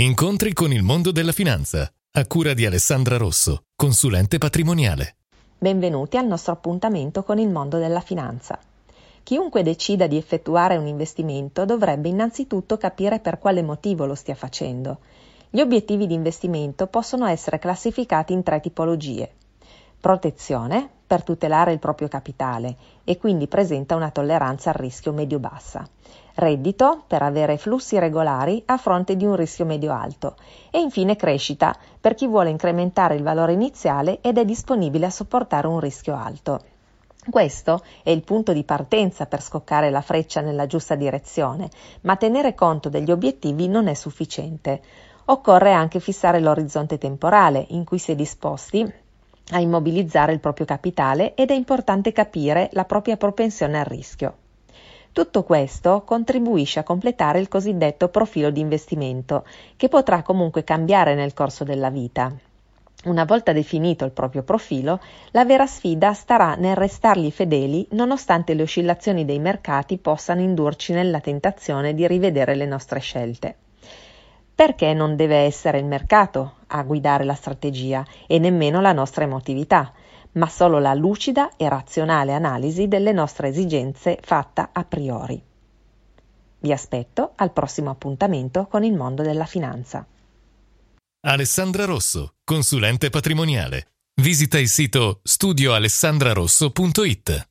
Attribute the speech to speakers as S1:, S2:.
S1: Incontri con il mondo della finanza, a cura di Alessandra Rosso, consulente patrimoniale.
S2: Benvenuti al nostro appuntamento con il mondo della finanza. Chiunque decida di effettuare un investimento dovrebbe innanzitutto capire per quale motivo lo stia facendo. Gli obiettivi di investimento possono essere classificati in tre tipologie. Protezione, per tutelare il proprio capitale e quindi presenta una tolleranza al rischio medio-bassa. Reddito, per avere flussi regolari a fronte di un rischio medio-alto. E infine crescita, per chi vuole incrementare il valore iniziale ed è disponibile a sopportare un rischio alto. Questo è il punto di partenza per scoccare la freccia nella giusta direzione, ma tenere conto degli obiettivi non è sufficiente. Occorre anche fissare l'orizzonte temporale in cui si è disposti a immobilizzare il proprio capitale ed è importante capire la propria propensione al rischio. Tutto questo contribuisce a completare il cosiddetto profilo di investimento, che potrà comunque cambiare nel corso della vita. Una volta definito il proprio profilo, la vera sfida starà nel restargli fedeli nonostante le oscillazioni dei mercati possano indurci nella tentazione di rivedere le nostre scelte perché non deve essere il mercato a guidare la strategia e nemmeno la nostra emotività, ma solo la lucida e razionale analisi delle nostre esigenze fatta a priori. Vi aspetto al prossimo appuntamento con il mondo della finanza.
S1: Alessandra Rosso, consulente patrimoniale. Visita il sito studioalessandrarosso.it.